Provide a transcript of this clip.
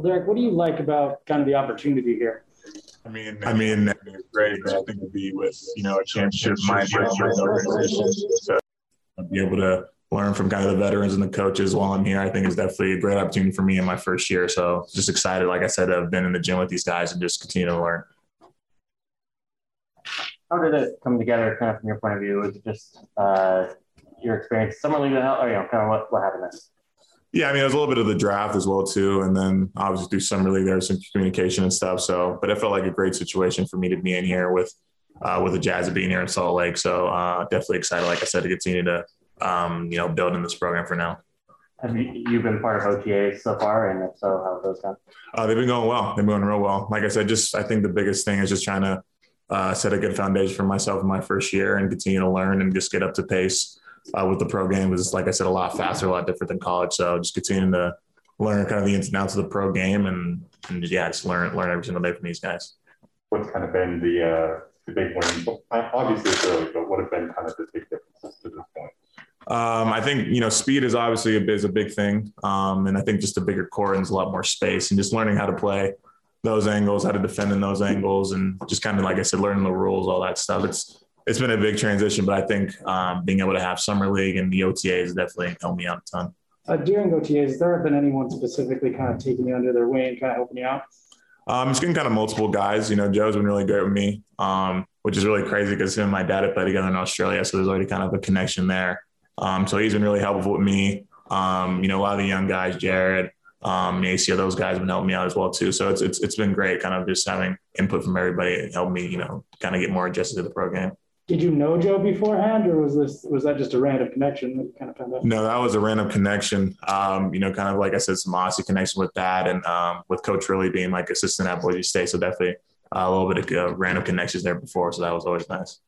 Well, Derrick, what do you like about kind of the opportunity here? I mean, I mean, it's great. I think to be with you know a championship minded organization to be able to learn from kind of the veterans and the coaches while I'm here. I think is definitely a great opportunity for me in my first year. So just excited, like I said, I've been in the gym with these guys and just continue to learn. How did it come together, kind of from your point of view? Was it just uh, your experience summer league, or you know, kind of what, what happened there? Yeah, I mean, it was a little bit of the draft as well too, and then obviously through summer league there was some communication and stuff. So, but it felt like a great situation for me to be in here with uh, with the Jazz of being here in Salt Lake. So, uh, definitely excited, like I said, to continue to um, you know build in this program for now. Have you, been part of OTAs so far, and if so, how have those gone? Uh, they've been going well. They've been going real well. Like I said, just I think the biggest thing is just trying to uh, set a good foundation for myself in my first year and continue to learn and just get up to pace uh, with the pro game was, like I said, a lot faster, a lot different than college. So just continuing to learn kind of the ins and outs of the pro game and, and yeah, just learn learn every single day from these guys. What's kind of been the uh, the big win? Obviously it's early, but what have been kind of the big differences to this point? Um, I think you know speed is obviously a, is a big thing, um, and I think just a bigger court and a lot more space, and just learning how to play those angles, how to defend in those angles, and just kind of like I said, learning the rules, all that stuff. It's it's been a big transition, but I think um, being able to have summer league and the OTAs definitely helped me out a ton. Uh, during OTAs, has there been anyone specifically kind of taking you under their wing, and kind of helping you out? Um, it's been kind of multiple guys. You know, Joe's been really great with me, um, which is really crazy because him and my dad have played together in Australia, so there's already kind of a connection there. Um, so he's been really helpful with me. Um, you know, a lot of the young guys, Jared, um, Nacia, those guys have been helping me out as well too. So it's it's it's been great, kind of just having input from everybody help me, you know, kind of get more adjusted to the program. Did you know Joe beforehand, or was this was that just a random connection that kind of found out? No, that was a random connection. Um, you know, kind of like I said, some Aussie connection with that, and um, with Coach Rillie being like assistant at Boise State, so definitely uh, a little bit of uh, random connections there before. So that was always nice.